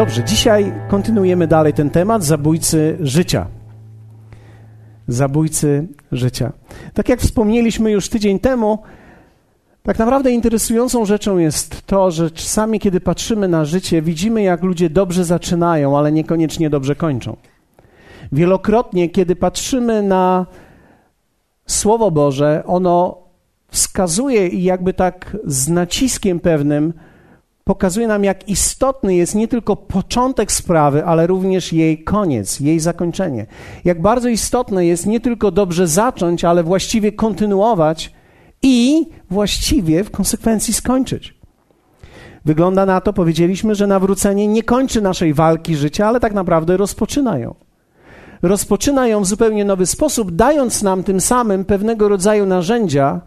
Dobrze, dzisiaj kontynuujemy dalej ten temat zabójcy życia. Zabójcy życia. Tak jak wspomnieliśmy już tydzień temu, tak naprawdę interesującą rzeczą jest to, że czasami, kiedy patrzymy na życie, widzimy, jak ludzie dobrze zaczynają, ale niekoniecznie dobrze kończą. Wielokrotnie, kiedy patrzymy na Słowo Boże, ono wskazuje i jakby tak z naciskiem pewnym pokazuje nam, jak istotny jest nie tylko początek sprawy, ale również jej koniec, jej zakończenie. Jak bardzo istotne jest nie tylko dobrze zacząć, ale właściwie kontynuować i właściwie w konsekwencji skończyć. Wygląda na to, powiedzieliśmy, że nawrócenie nie kończy naszej walki życia, ale tak naprawdę rozpoczyna ją. Rozpoczyna ją w zupełnie nowy sposób, dając nam tym samym pewnego rodzaju narzędzia,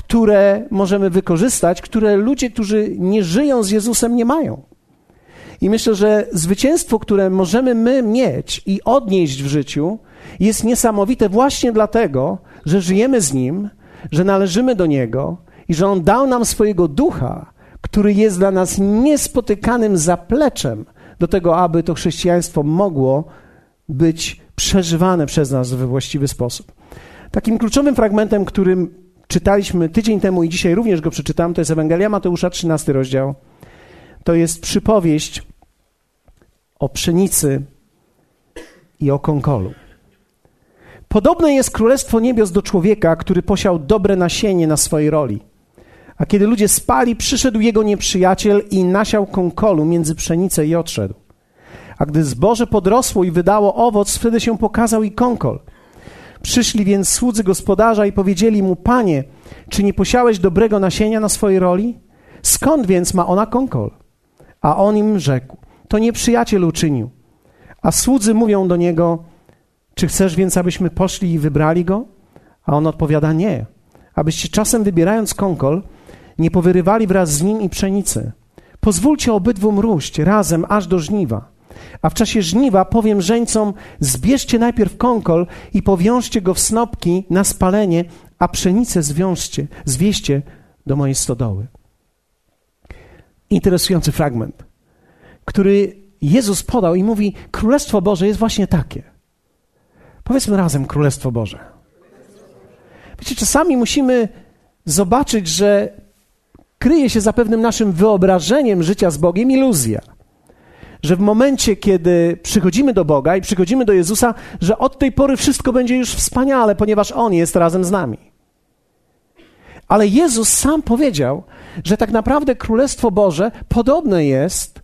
które możemy wykorzystać, które ludzie, którzy nie żyją z Jezusem, nie mają. I myślę, że zwycięstwo, które możemy my mieć i odnieść w życiu, jest niesamowite właśnie dlatego, że żyjemy z Nim, że należymy do Niego i że On dał nam swojego ducha, który jest dla nas niespotykanym zapleczem do tego, aby to chrześcijaństwo mogło być przeżywane przez nas we właściwy sposób. Takim kluczowym fragmentem, którym czytaliśmy tydzień temu i dzisiaj również go przeczytam, to jest Ewangelia Mateusza, 13 rozdział. To jest przypowieść o pszenicy i o konkolu. Podobne jest Królestwo Niebios do człowieka, który posiał dobre nasienie na swojej roli. A kiedy ludzie spali, przyszedł jego nieprzyjaciel i nasiał konkolu między pszenicę i odszedł. A gdy zboże podrosło i wydało owoc, wtedy się pokazał i konkol – Przyszli więc słudzy gospodarza i powiedzieli mu: Panie, czy nie posiałeś dobrego nasienia na swojej roli? Skąd więc ma ona konkol? A on im rzekł: To nieprzyjaciel uczynił. A słudzy mówią do niego: Czy chcesz więc, abyśmy poszli i wybrali go? A on odpowiada: Nie. Abyście czasem wybierając konkol, nie powyrywali wraz z nim i pszenicy. Pozwólcie obydwu mróść razem aż do żniwa. A w czasie żniwa powiem żeńcom: zbierzcie najpierw kąkol i powiążcie go w snopki na spalenie, a pszenicę zwiążcie, zwieście do mojej stodoły. Interesujący fragment, który Jezus podał i mówi: Królestwo Boże jest właśnie takie. Powiedzmy razem: Królestwo Boże. Wiecie, czasami musimy zobaczyć, że kryje się za pewnym naszym wyobrażeniem życia z Bogiem iluzja że w momencie, kiedy przychodzimy do Boga i przychodzimy do Jezusa, że od tej pory wszystko będzie już wspaniale, ponieważ On jest razem z nami. Ale Jezus sam powiedział, że tak naprawdę Królestwo Boże podobne jest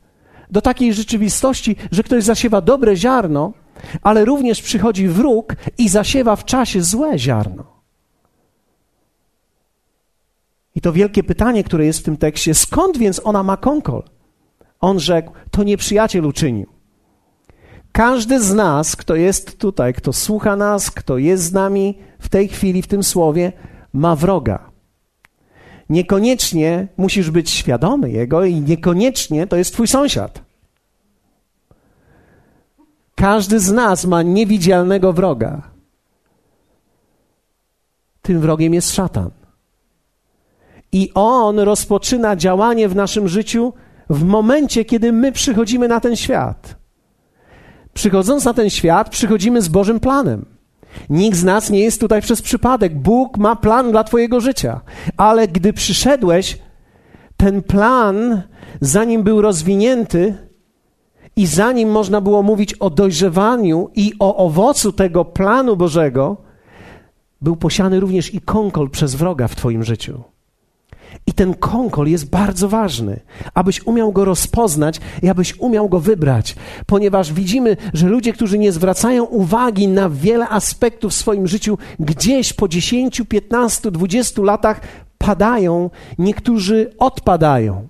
do takiej rzeczywistości, że ktoś zasiewa dobre ziarno, ale również przychodzi wróg i zasiewa w czasie złe ziarno. I to wielkie pytanie, które jest w tym tekście, skąd więc ona ma konkol? On rzekł: To nieprzyjaciel uczynił. Każdy z nas, kto jest tutaj, kto słucha nas, kto jest z nami w tej chwili, w tym słowie, ma wroga. Niekoniecznie musisz być świadomy jego i niekoniecznie to jest twój sąsiad. Każdy z nas ma niewidzialnego wroga. Tym wrogiem jest szatan. I on rozpoczyna działanie w naszym życiu w momencie, kiedy my przychodzimy na ten świat. Przychodząc na ten świat, przychodzimy z Bożym planem. Nikt z nas nie jest tutaj przez przypadek. Bóg ma plan dla Twojego życia. Ale gdy przyszedłeś, ten plan, zanim był rozwinięty i zanim można było mówić o dojrzewaniu i o owocu tego planu Bożego, był posiany również i konkol przez wroga w Twoim życiu. I ten konkol jest bardzo ważny, abyś umiał go rozpoznać i abyś umiał go wybrać, ponieważ widzimy, że ludzie, którzy nie zwracają uwagi na wiele aspektów w swoim życiu, gdzieś po 10, 15, 20 latach padają, niektórzy odpadają.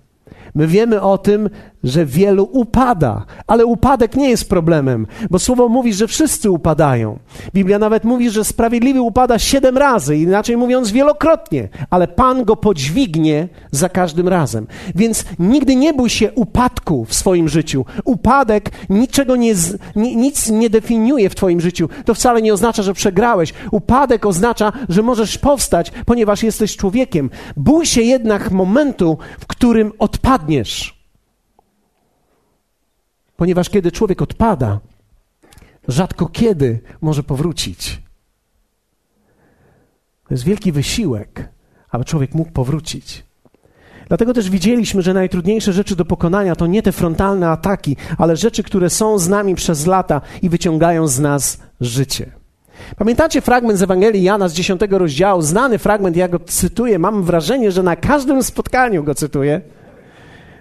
My wiemy o tym, że wielu upada, ale upadek nie jest problemem, bo słowo mówi, że wszyscy upadają. Biblia nawet mówi, że sprawiedliwy upada siedem razy, inaczej mówiąc wielokrotnie, ale Pan go podźwignie za każdym razem. Więc nigdy nie bój się upadku w swoim życiu. Upadek niczego nie, nic nie definiuje w Twoim życiu. To wcale nie oznacza, że przegrałeś. Upadek oznacza, że możesz powstać, ponieważ jesteś człowiekiem. Bój się jednak momentu, w którym odpadniesz. Ponieważ kiedy człowiek odpada, rzadko kiedy może powrócić. To jest wielki wysiłek, aby człowiek mógł powrócić. Dlatego też widzieliśmy, że najtrudniejsze rzeczy do pokonania to nie te frontalne ataki, ale rzeczy, które są z nami przez lata i wyciągają z nas życie. Pamiętacie fragment z Ewangelii Jana z 10 rozdziału? Znany fragment, ja go cytuję. Mam wrażenie, że na każdym spotkaniu go cytuję.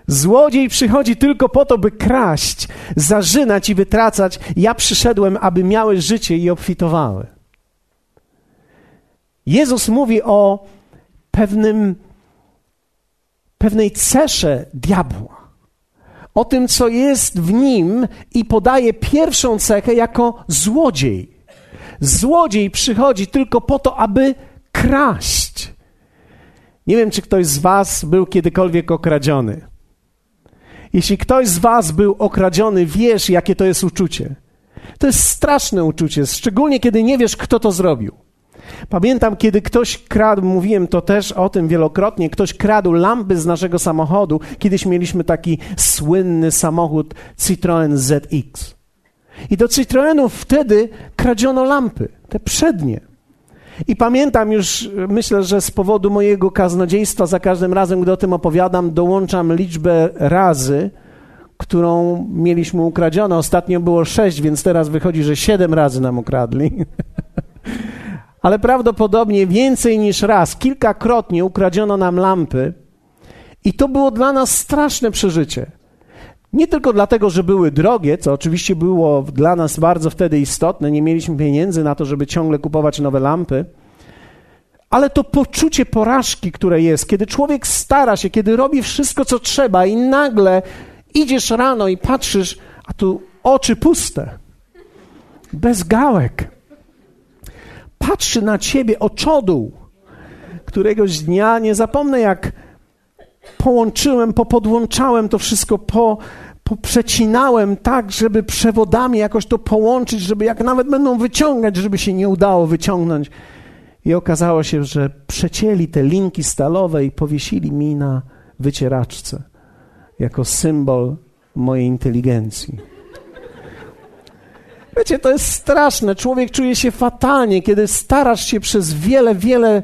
Złodziej przychodzi tylko po to, by kraść, zarzynać i wytracać. Ja przyszedłem, aby miały życie i obfitowały. Jezus mówi o pewnym, pewnej cesze diabła. O tym, co jest w nim i podaje pierwszą cechę jako złodziej. Złodziej przychodzi tylko po to, aby kraść. Nie wiem, czy ktoś z Was był kiedykolwiek okradziony. Jeśli ktoś z Was był okradziony, wiesz, jakie to jest uczucie. To jest straszne uczucie, szczególnie kiedy nie wiesz, kto to zrobił. Pamiętam, kiedy ktoś kradł, mówiłem to też o tym wielokrotnie, ktoś kradł lampy z naszego samochodu. Kiedyś mieliśmy taki słynny samochód Citroen ZX. I do Citroenów wtedy kradziono lampy, te przednie. I pamiętam już, myślę, że z powodu mojego kaznodziejstwa, za każdym razem, gdy o tym opowiadam, dołączam liczbę razy, którą mieliśmy ukradzione. Ostatnio było sześć, więc teraz wychodzi, że siedem razy nam ukradli. Ale prawdopodobnie więcej niż raz, kilkakrotnie ukradziono nam lampy. I to było dla nas straszne przeżycie. Nie tylko dlatego, że były drogie, co oczywiście było dla nas bardzo wtedy istotne, nie mieliśmy pieniędzy na to, żeby ciągle kupować nowe lampy, ale to poczucie porażki, które jest, kiedy człowiek stara się, kiedy robi wszystko, co trzeba, i nagle idziesz rano i patrzysz, a tu oczy puste, bez gałek. Patrzy na ciebie oczodół. Któregoś dnia nie zapomnę, jak połączyłem, popodłączałem to wszystko, po, poprzecinałem tak, żeby przewodami jakoś to połączyć, żeby jak nawet będą wyciągać, żeby się nie udało wyciągnąć. I okazało się, że przecięli te linki stalowe i powiesili mi na wycieraczce jako symbol mojej inteligencji. Wiecie, to jest straszne. Człowiek czuje się fatalnie, kiedy starasz się przez wiele, wiele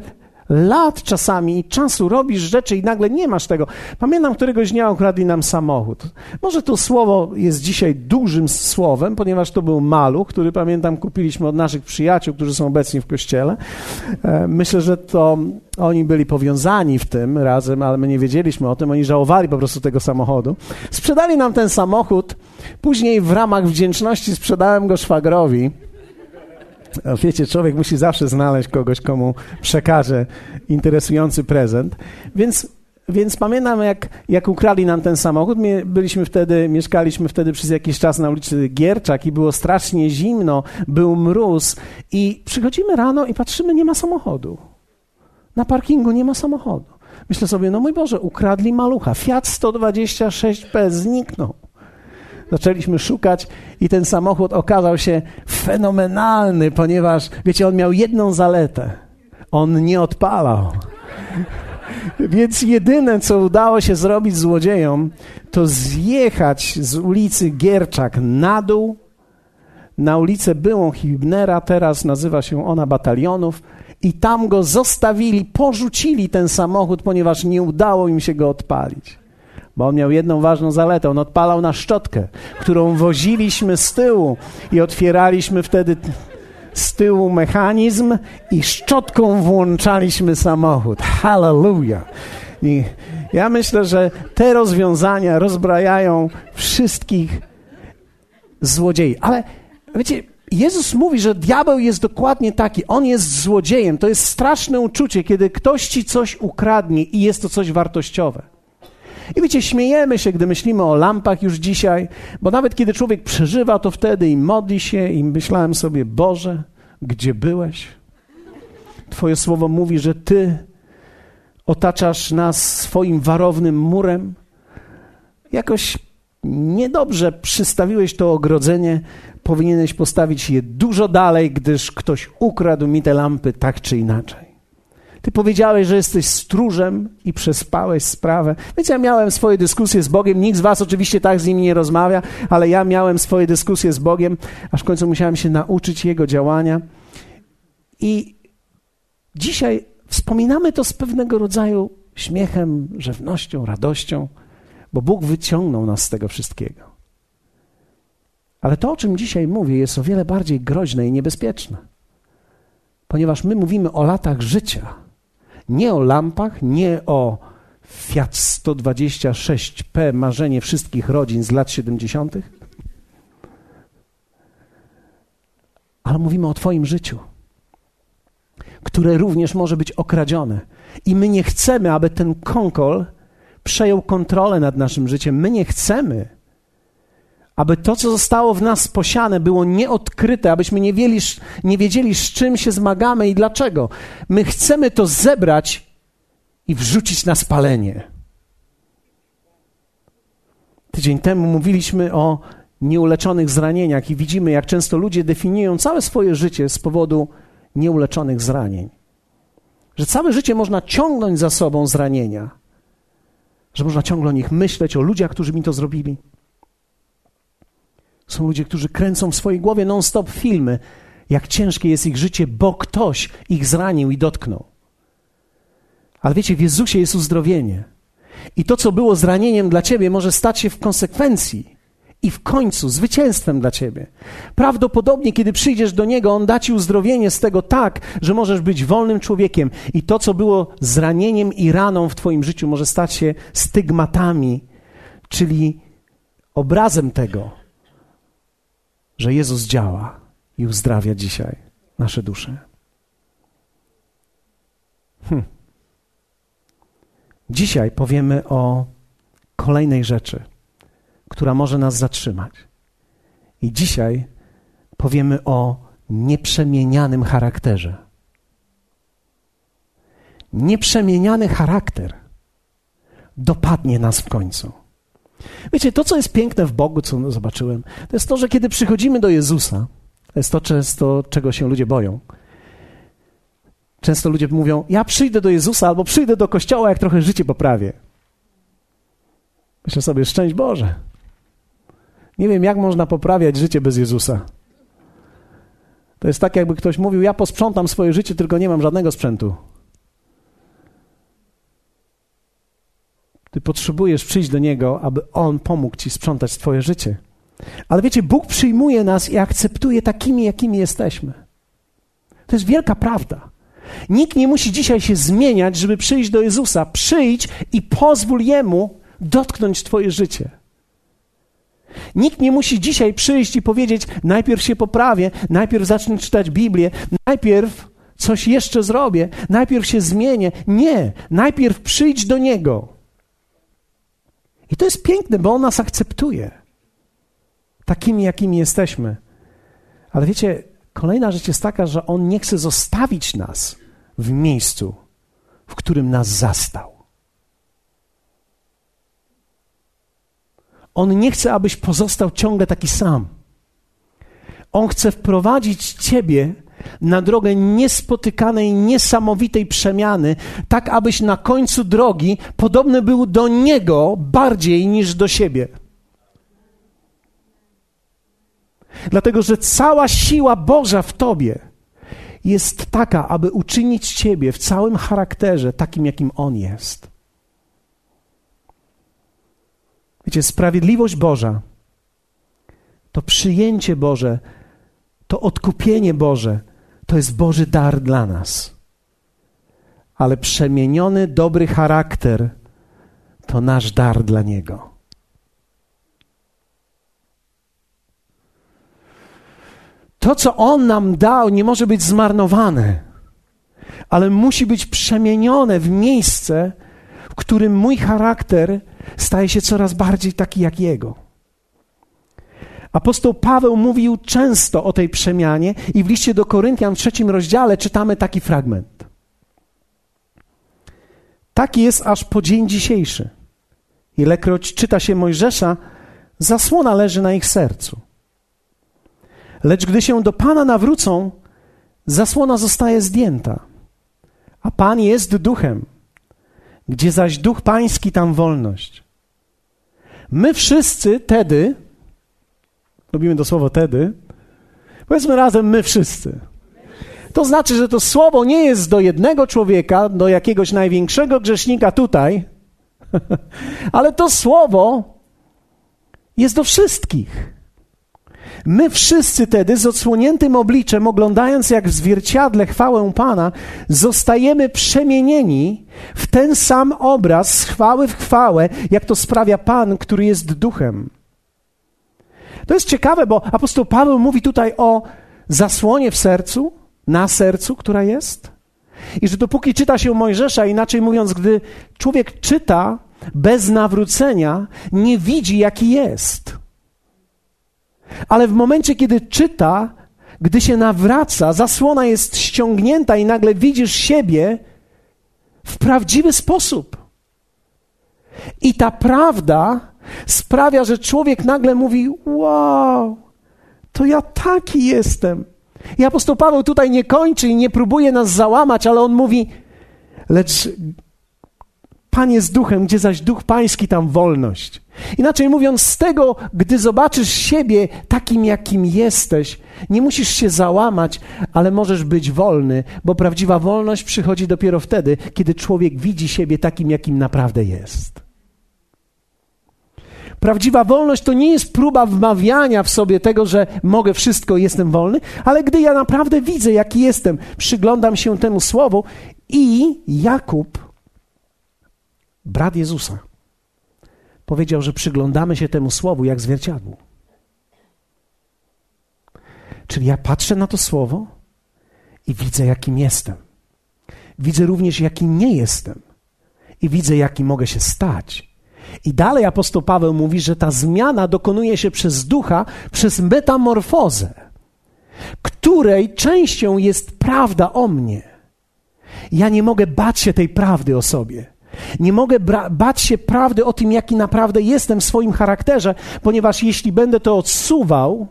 lat czasami i czasu robisz rzeczy i nagle nie masz tego. Pamiętam, któregoś dnia ukradli nam samochód. Może to słowo jest dzisiaj dużym słowem, ponieważ to był maluch, który pamiętam kupiliśmy od naszych przyjaciół, którzy są obecni w kościele. E, myślę, że to oni byli powiązani w tym razem, ale my nie wiedzieliśmy o tym. Oni żałowali po prostu tego samochodu. Sprzedali nam ten samochód. Później w ramach wdzięczności sprzedałem go szwagrowi. Wiecie, człowiek musi zawsze znaleźć kogoś, komu przekaże interesujący prezent. Więc, więc pamiętam, jak, jak nam ten samochód. My byliśmy wtedy, mieszkaliśmy wtedy przez jakiś czas na ulicy Gierczak i było strasznie zimno, był mróz. I przychodzimy rano i patrzymy, nie ma samochodu. Na parkingu nie ma samochodu. Myślę sobie, no mój Boże, ukradli malucha. Fiat 126P zniknął. Zaczęliśmy szukać i ten samochód okazał się fenomenalny, ponieważ, wiecie, on miał jedną zaletę. On nie odpalał. Więc jedyne, co udało się zrobić złodziejom, to zjechać z ulicy Gierczak na dół, na ulicę byłą Hibnera, teraz nazywa się ona Batalionów, i tam go zostawili, porzucili ten samochód, ponieważ nie udało im się go odpalić. Bo on miał jedną ważną zaletę. On odpalał na szczotkę, którą woziliśmy z tyłu i otwieraliśmy wtedy z tyłu mechanizm i szczotką włączaliśmy samochód. Hallelujah! I ja myślę, że te rozwiązania rozbrajają wszystkich złodziei. Ale wiecie, Jezus mówi, że diabeł jest dokładnie taki. On jest złodziejem. To jest straszne uczucie, kiedy ktoś ci coś ukradnie i jest to coś wartościowe. I wiecie, śmiejemy się, gdy myślimy o lampach już dzisiaj, bo nawet kiedy człowiek przeżywa to wtedy i modli się, i myślałem sobie, Boże, gdzie byłeś? Twoje słowo mówi, że Ty otaczasz nas swoim warownym murem. Jakoś niedobrze przystawiłeś to ogrodzenie, powinieneś postawić je dużo dalej, gdyż ktoś ukradł mi te lampy tak czy inaczej. Ty powiedziałeś, że jesteś stróżem i przespałeś sprawę. Wiecie, ja miałem swoje dyskusje z Bogiem. Nikt z Was oczywiście tak z nim nie rozmawia, ale ja miałem swoje dyskusje z Bogiem, aż w końcu musiałem się nauczyć Jego działania. I dzisiaj wspominamy to z pewnego rodzaju śmiechem, rzewnością, radością, bo Bóg wyciągnął nas z tego wszystkiego. Ale to, o czym dzisiaj mówię, jest o wiele bardziej groźne i niebezpieczne. Ponieważ my mówimy o latach życia, nie o lampach, nie o Fiat 126P, marzenie wszystkich rodzin z lat 70., ale mówimy o Twoim życiu, które również może być okradzione. I my nie chcemy, aby ten konkol przejął kontrolę nad naszym życiem. My nie chcemy, aby to, co zostało w nas posiane, było nieodkryte, abyśmy nie wiedzieli, nie wiedzieli, z czym się zmagamy i dlaczego. My chcemy to zebrać i wrzucić na spalenie. Tydzień temu mówiliśmy o nieuleczonych zranieniach i widzimy, jak często ludzie definiują całe swoje życie z powodu nieuleczonych zranień. Że całe życie można ciągnąć za sobą zranienia, że można ciągle o nich myśleć, o ludziach, którzy mi to zrobili. Są ludzie, którzy kręcą w swojej głowie non-stop filmy, jak ciężkie jest ich życie, bo ktoś ich zranił i dotknął. Ale wiecie, w Jezusie jest uzdrowienie. I to, co było zranieniem dla ciebie, może stać się w konsekwencji i w końcu zwycięstwem dla ciebie. Prawdopodobnie, kiedy przyjdziesz do Niego, On da ci uzdrowienie z tego tak, że możesz być wolnym człowiekiem. I to, co było zranieniem i raną w Twoim życiu, może stać się stygmatami, czyli obrazem tego, że Jezus działa i uzdrawia dzisiaj nasze dusze. Hm. Dzisiaj powiemy o kolejnej rzeczy, która może nas zatrzymać. I dzisiaj powiemy o nieprzemienianym charakterze. Nieprzemieniany charakter dopadnie nas w końcu. Wiecie, to, co jest piękne w Bogu, co zobaczyłem, to jest to, że kiedy przychodzimy do Jezusa, to jest to często, czego się ludzie boją. Często ludzie mówią: Ja przyjdę do Jezusa albo przyjdę do kościoła, jak trochę życie poprawię. Myślę sobie: Szczęść Boże. Nie wiem, jak można poprawiać życie bez Jezusa. To jest tak, jakby ktoś mówił: Ja posprzątam swoje życie, tylko nie mam żadnego sprzętu. Ty potrzebujesz przyjść do Niego, aby On pomógł Ci sprzątać Twoje życie. Ale wiecie, Bóg przyjmuje nas i akceptuje takimi, jakimi jesteśmy. To jest wielka prawda. Nikt nie musi dzisiaj się zmieniać, żeby przyjść do Jezusa. Przyjdź i pozwól Jemu dotknąć Twoje życie. Nikt nie musi dzisiaj przyjść i powiedzieć: Najpierw się poprawię, najpierw zacznę czytać Biblię, najpierw coś jeszcze zrobię, najpierw się zmienię. Nie, najpierw przyjdź do Niego. I to jest piękne, bo On nas akceptuje takimi, jakimi jesteśmy. Ale wiecie, kolejna rzecz jest taka, że On nie chce zostawić nas w miejscu, w którym nas zastał. On nie chce, abyś pozostał ciągle taki sam. On chce wprowadzić Ciebie na drogę niespotykanej, niesamowitej przemiany, tak abyś na końcu drogi podobny był do Niego bardziej niż do siebie. Dlatego, że cała siła Boża w Tobie jest taka, aby uczynić Ciebie w całym charakterze takim, jakim On jest. Wiecie, sprawiedliwość Boża, to przyjęcie Boże, to odkupienie Boże, to jest Boży dar dla nas. Ale przemieniony, dobry charakter to nasz dar dla Niego. To, co On nam dał, nie może być zmarnowane, ale musi być przemienione w miejsce, w którym mój charakter staje się coraz bardziej taki jak Jego. Apostoł Paweł mówił często o tej przemianie i w liście do Koryntian w trzecim rozdziale czytamy taki fragment. Taki jest aż po dzień dzisiejszy. Ilekroć czyta się Mojżesza, zasłona leży na ich sercu. Lecz gdy się do Pana nawrócą, zasłona zostaje zdjęta. A Pan jest duchem. Gdzie zaś duch pański, tam wolność. My wszyscy tedy, lubimy to słowo tedy, powiedzmy razem my wszyscy. To znaczy, że to słowo nie jest do jednego człowieka, do jakiegoś największego grzesznika tutaj, ale to słowo jest do wszystkich. My wszyscy tedy z odsłoniętym obliczem, oglądając jak w zwierciadle chwałę Pana, zostajemy przemienieni w ten sam obraz z chwały w chwałę, jak to sprawia Pan, który jest duchem. To jest ciekawe, bo apostoł Paweł mówi tutaj o zasłonie w sercu, na sercu, która jest. I że dopóki czyta się Mojżesza, inaczej mówiąc, gdy człowiek czyta bez nawrócenia, nie widzi, jaki jest. Ale w momencie, kiedy czyta, gdy się nawraca, zasłona jest ściągnięta i nagle widzisz siebie w prawdziwy sposób. I ta prawda sprawia, że człowiek nagle mówi: Wow, to ja taki jestem. I apostoł Paweł tutaj nie kończy i nie próbuje nas załamać, ale on mówi: Lecz Pan jest duchem, gdzie zaś duch pański, tam wolność. Inaczej mówiąc, z tego, gdy zobaczysz siebie takim, jakim jesteś, nie musisz się załamać, ale możesz być wolny, bo prawdziwa wolność przychodzi dopiero wtedy, kiedy człowiek widzi siebie takim, jakim naprawdę jest. Prawdziwa wolność to nie jest próba wmawiania w sobie tego, że mogę wszystko, jestem wolny, ale gdy ja naprawdę widzę, jaki jestem, przyglądam się temu słowu i Jakub, brat Jezusa, powiedział, że przyglądamy się temu słowu jak zwierciadłu. Czyli ja patrzę na to słowo i widzę, jakim jestem. Widzę również, jaki nie jestem. I widzę, jaki mogę się stać. I dalej apostoł Paweł mówi, że ta zmiana dokonuje się przez ducha, przez metamorfozę, której częścią jest prawda o mnie. Ja nie mogę bać się tej prawdy o sobie. Nie mogę bać się prawdy o tym, jaki naprawdę jestem w swoim charakterze, ponieważ jeśli będę to odsuwał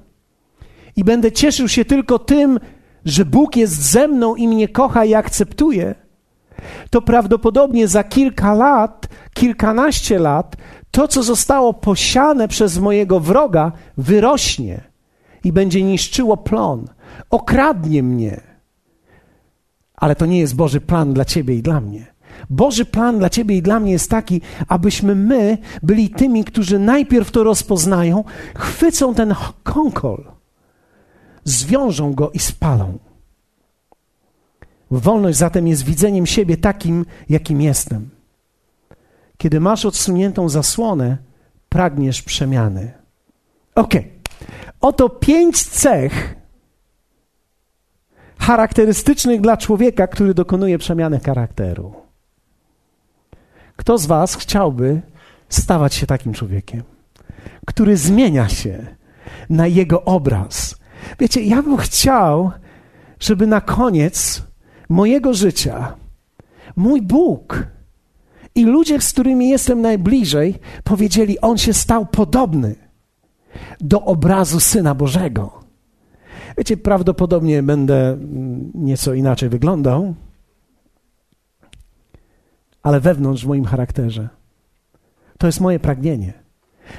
i będę cieszył się tylko tym, że Bóg jest ze mną i mnie kocha i akceptuje, to prawdopodobnie za kilka lat, kilkanaście lat, to, co zostało posiane przez mojego wroga, wyrośnie i będzie niszczyło plon, okradnie mnie. Ale to nie jest Boży plan dla ciebie i dla mnie. Boży plan dla ciebie i dla mnie jest taki, abyśmy my byli tymi, którzy najpierw to rozpoznają, chwycą ten konkol, zwiążą go i spalą. Wolność zatem jest widzeniem siebie takim, jakim jestem. Kiedy masz odsuniętą zasłonę, pragniesz przemiany. Ok. Oto pięć cech charakterystycznych dla człowieka, który dokonuje przemiany charakteru. Kto z Was chciałby stawać się takim człowiekiem, który zmienia się na jego obraz? Wiecie, ja bym chciał, żeby na koniec mojego życia mój Bóg i ludzie, z którymi jestem najbliżej, powiedzieli: On się stał podobny do obrazu Syna Bożego. Wiecie, prawdopodobnie będę nieco inaczej wyglądał ale wewnątrz w moim charakterze. To jest moje pragnienie.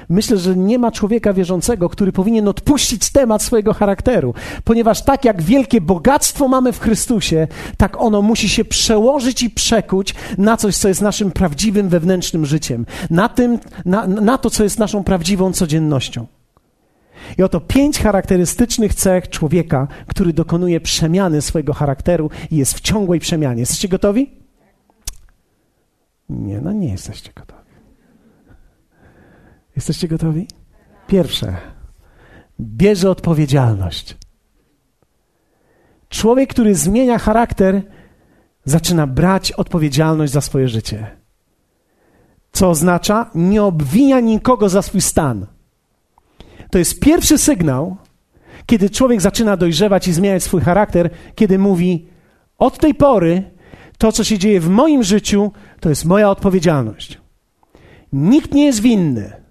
Myślę, że nie ma człowieka wierzącego, który powinien odpuścić temat swojego charakteru, ponieważ tak jak wielkie bogactwo mamy w Chrystusie, tak ono musi się przełożyć i przekuć na coś, co jest naszym prawdziwym wewnętrznym życiem, na, tym, na, na to, co jest naszą prawdziwą codziennością. I oto pięć charakterystycznych cech człowieka, który dokonuje przemiany swojego charakteru i jest w ciągłej przemianie. Jesteście gotowi? Nie, no nie jesteście gotowi. Jesteście gotowi? Pierwsze. Bierze odpowiedzialność. Człowiek, który zmienia charakter, zaczyna brać odpowiedzialność za swoje życie. Co oznacza, nie obwinia nikogo za swój stan. To jest pierwszy sygnał, kiedy człowiek zaczyna dojrzewać i zmieniać swój charakter, kiedy mówi: Od tej pory to, co się dzieje w moim życiu, to jest moja odpowiedzialność. Nikt nie jest winny.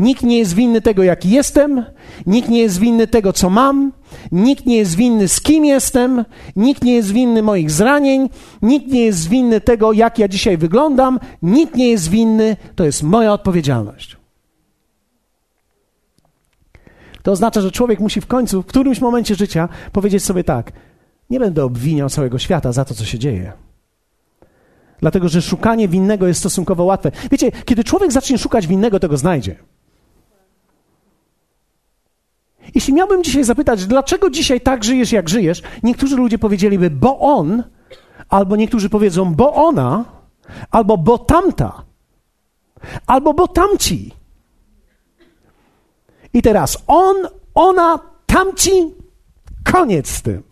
Nikt nie jest winny tego, jaki jestem, nikt nie jest winny tego, co mam, nikt nie jest winny, z kim jestem, nikt nie jest winny moich zranień, nikt nie jest winny tego, jak ja dzisiaj wyglądam, nikt nie jest winny, to jest moja odpowiedzialność. To oznacza, że człowiek musi w końcu, w którymś momencie życia powiedzieć sobie tak: Nie będę obwiniał całego świata za to, co się dzieje. Dlatego, że szukanie winnego jest stosunkowo łatwe. Wiecie, kiedy człowiek zacznie szukać winnego, to go znajdzie. Jeśli miałbym dzisiaj zapytać, dlaczego dzisiaj tak żyjesz, jak żyjesz, niektórzy ludzie powiedzieliby, bo on, albo niektórzy powiedzą, bo ona, albo bo tamta, albo bo tamci. I teraz on, ona, tamci, koniec z tym.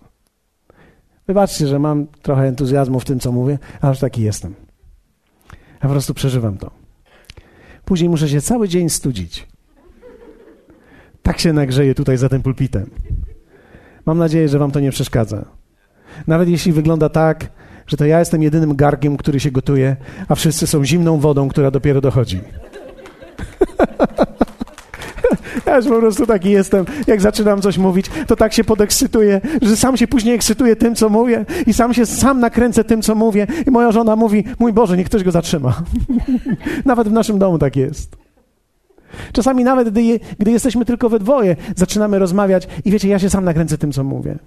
Wybaczcie, że mam trochę entuzjazmu w tym, co mówię, ale już taki jestem. Ja po prostu przeżywam to. Później muszę się cały dzień studzić. Tak się nagrzeję tutaj za tym pulpitem. Mam nadzieję, że Wam to nie przeszkadza. Nawet jeśli wygląda tak, że to ja jestem jedynym gargiem, który się gotuje, a wszyscy są zimną wodą, która dopiero dochodzi. Ja już po prostu taki jestem. Jak zaczynam coś mówić, to tak się podekscytuję, że sam się później ekscytuję tym, co mówię i sam się sam nakręcę tym, co mówię. I moja żona mówi, mój Boże, niech ktoś go zatrzyma. Nawet w naszym domu tak jest. Czasami nawet, gdy, gdy jesteśmy tylko we dwoje, zaczynamy rozmawiać i wiecie, ja się sam nakręcę tym, co mówię.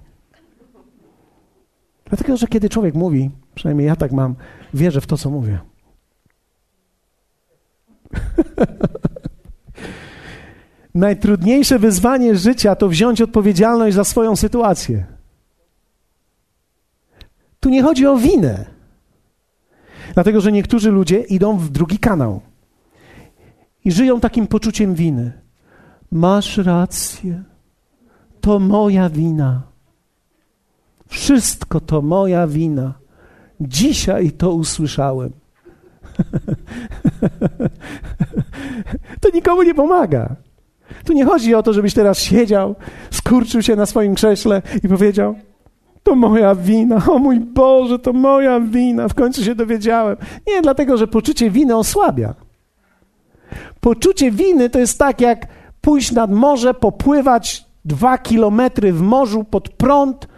Dlatego, że kiedy człowiek mówi, przynajmniej ja tak mam, wierzę w to, co mówię. Najtrudniejsze wyzwanie życia to wziąć odpowiedzialność za swoją sytuację. Tu nie chodzi o winę. Dlatego, że niektórzy ludzie idą w drugi kanał i żyją takim poczuciem winy. Masz rację. To moja wina. Wszystko to moja wina. Dzisiaj to usłyszałem. to nikomu nie pomaga. Tu nie chodzi o to, żebyś teraz siedział, skurczył się na swoim krześle i powiedział: To moja wina, o mój Boże, to moja wina, w końcu się dowiedziałem. Nie, dlatego, że poczucie winy osłabia. Poczucie winy to jest tak, jak pójść nad morze, popływać dwa kilometry w morzu pod prąd,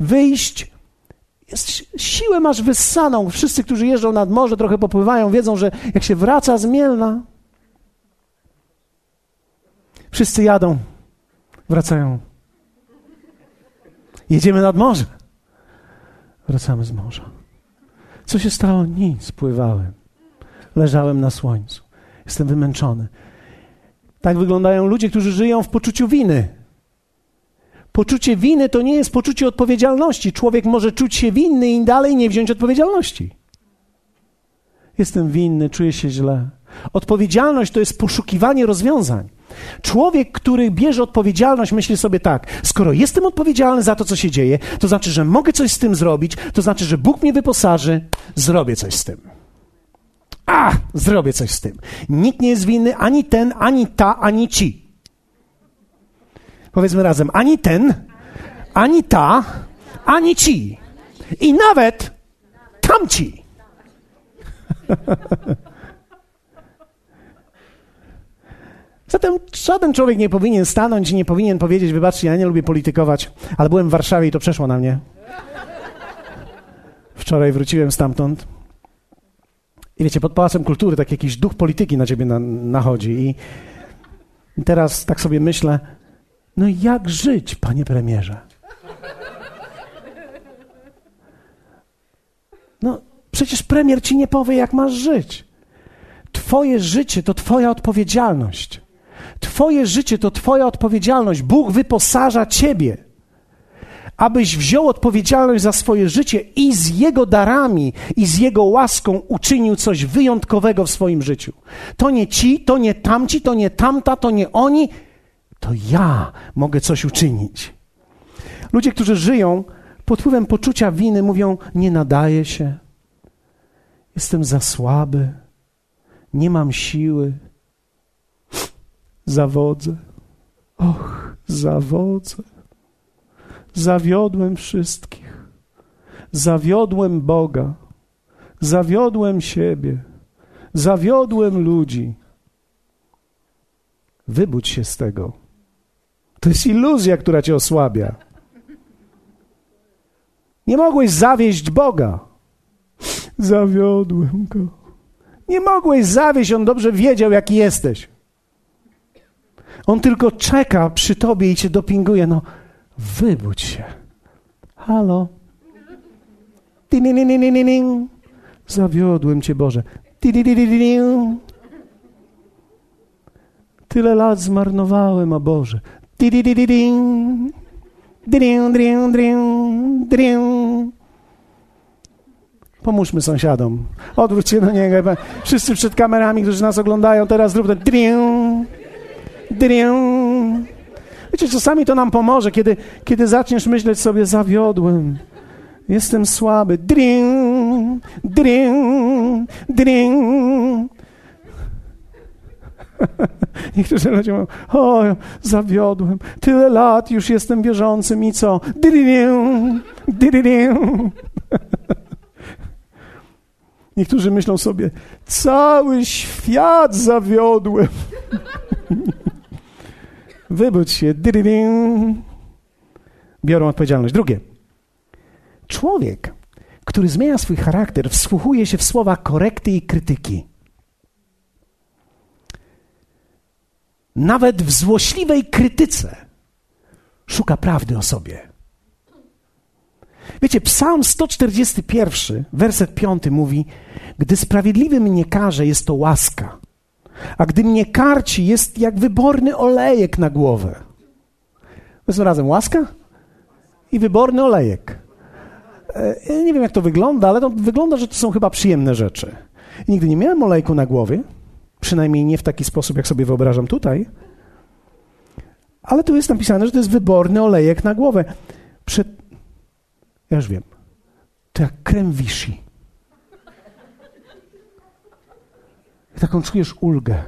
wyjść. Jest, siłę masz wyssaną. Wszyscy, którzy jeżdżą nad morze, trochę popływają, wiedzą, że jak się wraca z Mielna, Wszyscy jadą, wracają. Jedziemy nad morze. Wracamy z morza. Co się stało? Nic. Pływałem. Leżałem na słońcu. Jestem wymęczony. Tak wyglądają ludzie, którzy żyją w poczuciu winy. Poczucie winy to nie jest poczucie odpowiedzialności. Człowiek może czuć się winny i dalej nie wziąć odpowiedzialności. Jestem winny, czuję się źle. Odpowiedzialność to jest poszukiwanie rozwiązań. Człowiek, który bierze odpowiedzialność, myśli sobie tak: skoro jestem odpowiedzialny za to, co się dzieje, to znaczy, że mogę coś z tym zrobić, to znaczy, że Bóg mnie wyposaży, zrobię coś z tym. A, zrobię coś z tym. Nikt nie jest winny, ani ten, ani ta, ani ci. Powiedzmy razem: ani ten, ani ta, ani ci. I nawet tamci. Zatem żaden człowiek nie powinien stanąć i nie powinien powiedzieć, wybaczcie, ja nie lubię politykować, ale byłem w Warszawie i to przeszło na mnie. Wczoraj wróciłem stamtąd. I wiecie, pod Pałacem Kultury tak jakiś duch polityki na ciebie na, nachodzi. I, teraz tak sobie myślę, no jak żyć, panie premierze? No, przecież premier ci nie powie, jak masz żyć. Twoje życie to Twoja odpowiedzialność. Twoje życie to Twoja odpowiedzialność. Bóg wyposaża Ciebie, abyś wziął odpowiedzialność za swoje życie i z Jego darami i z Jego łaską uczynił coś wyjątkowego w swoim życiu. To nie ci, to nie tamci, to nie tamta, to nie oni, to ja mogę coś uczynić. Ludzie, którzy żyją pod wpływem poczucia winy, mówią: Nie nadaje się, jestem za słaby, nie mam siły Zawodzę. Och, zawodzę. Zawiodłem wszystkich. Zawiodłem Boga. Zawiodłem siebie. Zawiodłem ludzi. Wybudź się z tego. To jest iluzja, która cię osłabia. Nie mogłeś zawieść Boga. Zawiodłem go. Nie mogłeś zawieść, on dobrze wiedział, jaki jesteś. On tylko czeka przy tobie i cię dopinguje. No, wybudź się. Halo. Zawiodłem cię, Boże. Tyle lat zmarnowałem, a Boże. Pomóżmy sąsiadom. Odwróć się do niego. Wszyscy przed kamerami, którzy nas oglądają, teraz zrób ten. Wiecie, czasami to nam pomoże, kiedy, kiedy zaczniesz myśleć sobie, zawiodłem. Jestem słaby. Dring, dring, dring. Niektórzy ludzie mówią, o, zawiodłem, tyle lat już jestem wierzącym i co? Dring, dring. Niektórzy myślą sobie, cały świat zawiodłem. Wybudź się. Biorą odpowiedzialność. Drugie. Człowiek, który zmienia swój charakter, wsłuchuje się w słowa korekty i krytyki. Nawet w złośliwej krytyce szuka prawdy o sobie. Wiecie, Psalm 141, werset 5 mówi: Gdy sprawiedliwy mnie karze, jest to łaska, a gdy mnie karci, jest jak wyborny olejek na głowę. Powiedzmy razem, łaska i wyborny olejek. E, ja nie wiem, jak to wygląda, ale to wygląda, że to są chyba przyjemne rzeczy. Nigdy nie miałem olejku na głowie, przynajmniej nie w taki sposób, jak sobie wyobrażam tutaj. Ale tu jest napisane, że to jest wyborny olejek na głowę. Przed... Ja już wiem. To jak krem wisi. I taką czujesz ulgę.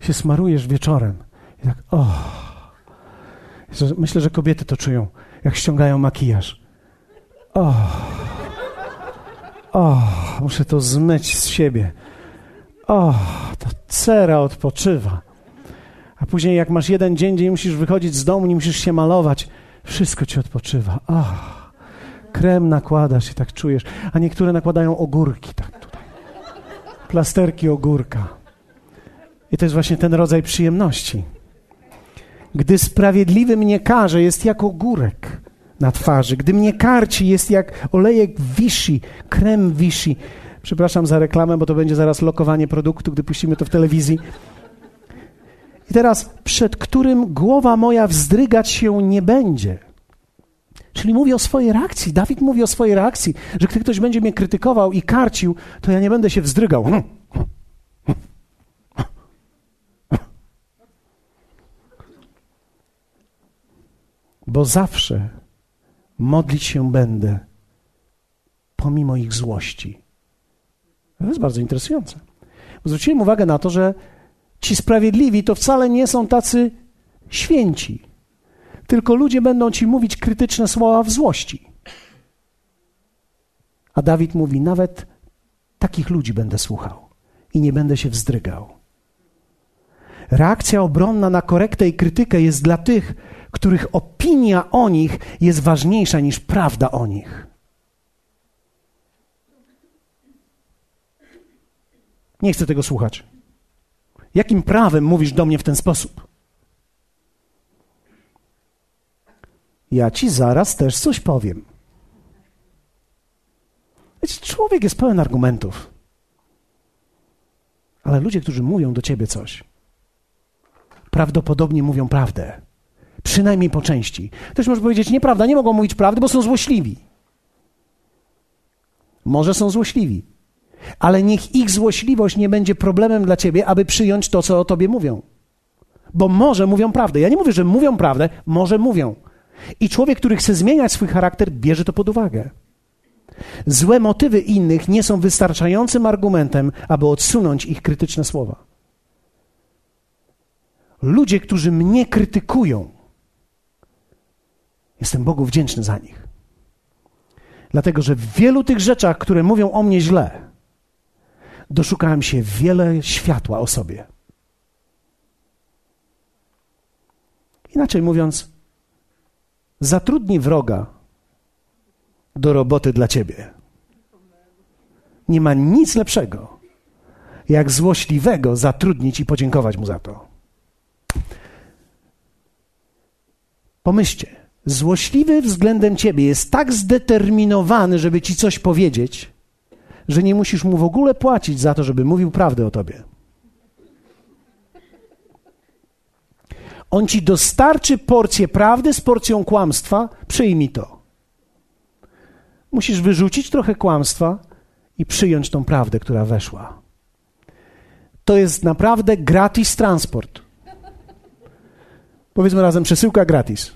Się smarujesz wieczorem. I tak, oh. Myślę, że kobiety to czują, jak ściągają makijaż. Oh. Oh, muszę to zmyć z siebie. O, ta cera odpoczywa. A później, jak masz jeden dzień, gdzie musisz wychodzić z domu, nie musisz się malować, wszystko ci odpoczywa. Oh, krem nakładasz i tak czujesz. A niektóre nakładają ogórki, tak. Plasterki ogórka. I to jest właśnie ten rodzaj przyjemności. Gdy sprawiedliwy mnie karze, jest jak ogórek na twarzy. Gdy mnie karci, jest jak olejek wisi, krem wisi. Przepraszam za reklamę, bo to będzie zaraz lokowanie produktu, gdy puścimy to w telewizji. I teraz, przed którym głowa moja wzdrygać się nie będzie. Czyli mówi o swojej reakcji. Dawid mówi o swojej reakcji, że gdy ktoś będzie mnie krytykował i karcił, to ja nie będę się wzdrygał. Bo zawsze modlić się będę pomimo ich złości. To jest bardzo interesujące. Zwróciłem uwagę na to, że ci sprawiedliwi to wcale nie są tacy święci, tylko ludzie będą ci mówić krytyczne słowa w złości. A Dawid mówi: Nawet takich ludzi będę słuchał i nie będę się wzdrygał. Reakcja obronna na korektę i krytykę jest dla tych, których opinia o nich jest ważniejsza niż prawda o nich. Nie chcę tego słuchać. Jakim prawem mówisz do mnie w ten sposób? Ja ci zaraz też coś powiem. Wiecie, człowiek jest pełen argumentów. Ale ludzie, którzy mówią do ciebie coś, prawdopodobnie mówią prawdę. Przynajmniej po części. Ktoś może powiedzieć, nieprawda, nie mogą mówić prawdy, bo są złośliwi. Może są złośliwi, ale niech ich złośliwość nie będzie problemem dla ciebie, aby przyjąć to, co o tobie mówią. Bo może mówią prawdę. Ja nie mówię, że mówią prawdę, może mówią. I człowiek, który chce zmieniać swój charakter, bierze to pod uwagę. Złe motywy innych nie są wystarczającym argumentem, aby odsunąć ich krytyczne słowa. Ludzie, którzy mnie krytykują, jestem Bogu wdzięczny za nich. Dlatego, że w wielu tych rzeczach, które mówią o mnie źle, doszukałem się wiele światła o sobie. Inaczej mówiąc, zatrudnij wroga do roboty dla ciebie. Nie ma nic lepszego, jak złośliwego zatrudnić i podziękować mu za to. Pomyślcie, złośliwy względem ciebie jest tak zdeterminowany, żeby ci coś powiedzieć, że nie musisz mu w ogóle płacić za to, żeby mówił prawdę o tobie. On ci dostarczy porcję prawdy z porcją kłamstwa, przyjmij to. Musisz wyrzucić trochę kłamstwa i przyjąć tą prawdę, która weszła. To jest naprawdę gratis transport. Powiedzmy razem, przesyłka gratis.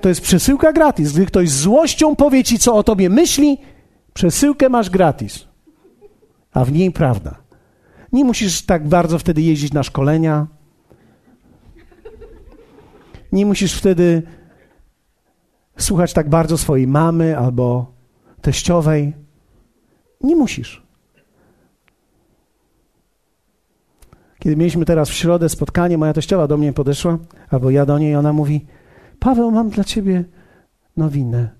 To jest przesyłka gratis. Gdy ktoś z złością powie ci, co o tobie myśli, przesyłkę masz gratis. A w niej prawda. Nie musisz tak bardzo wtedy jeździć na szkolenia. Nie musisz wtedy słuchać tak bardzo swojej mamy albo teściowej. Nie musisz. Kiedy mieliśmy teraz w środę spotkanie, moja teściowa do mnie podeszła, albo ja do niej, ona mówi: Paweł, mam dla ciebie nowinę.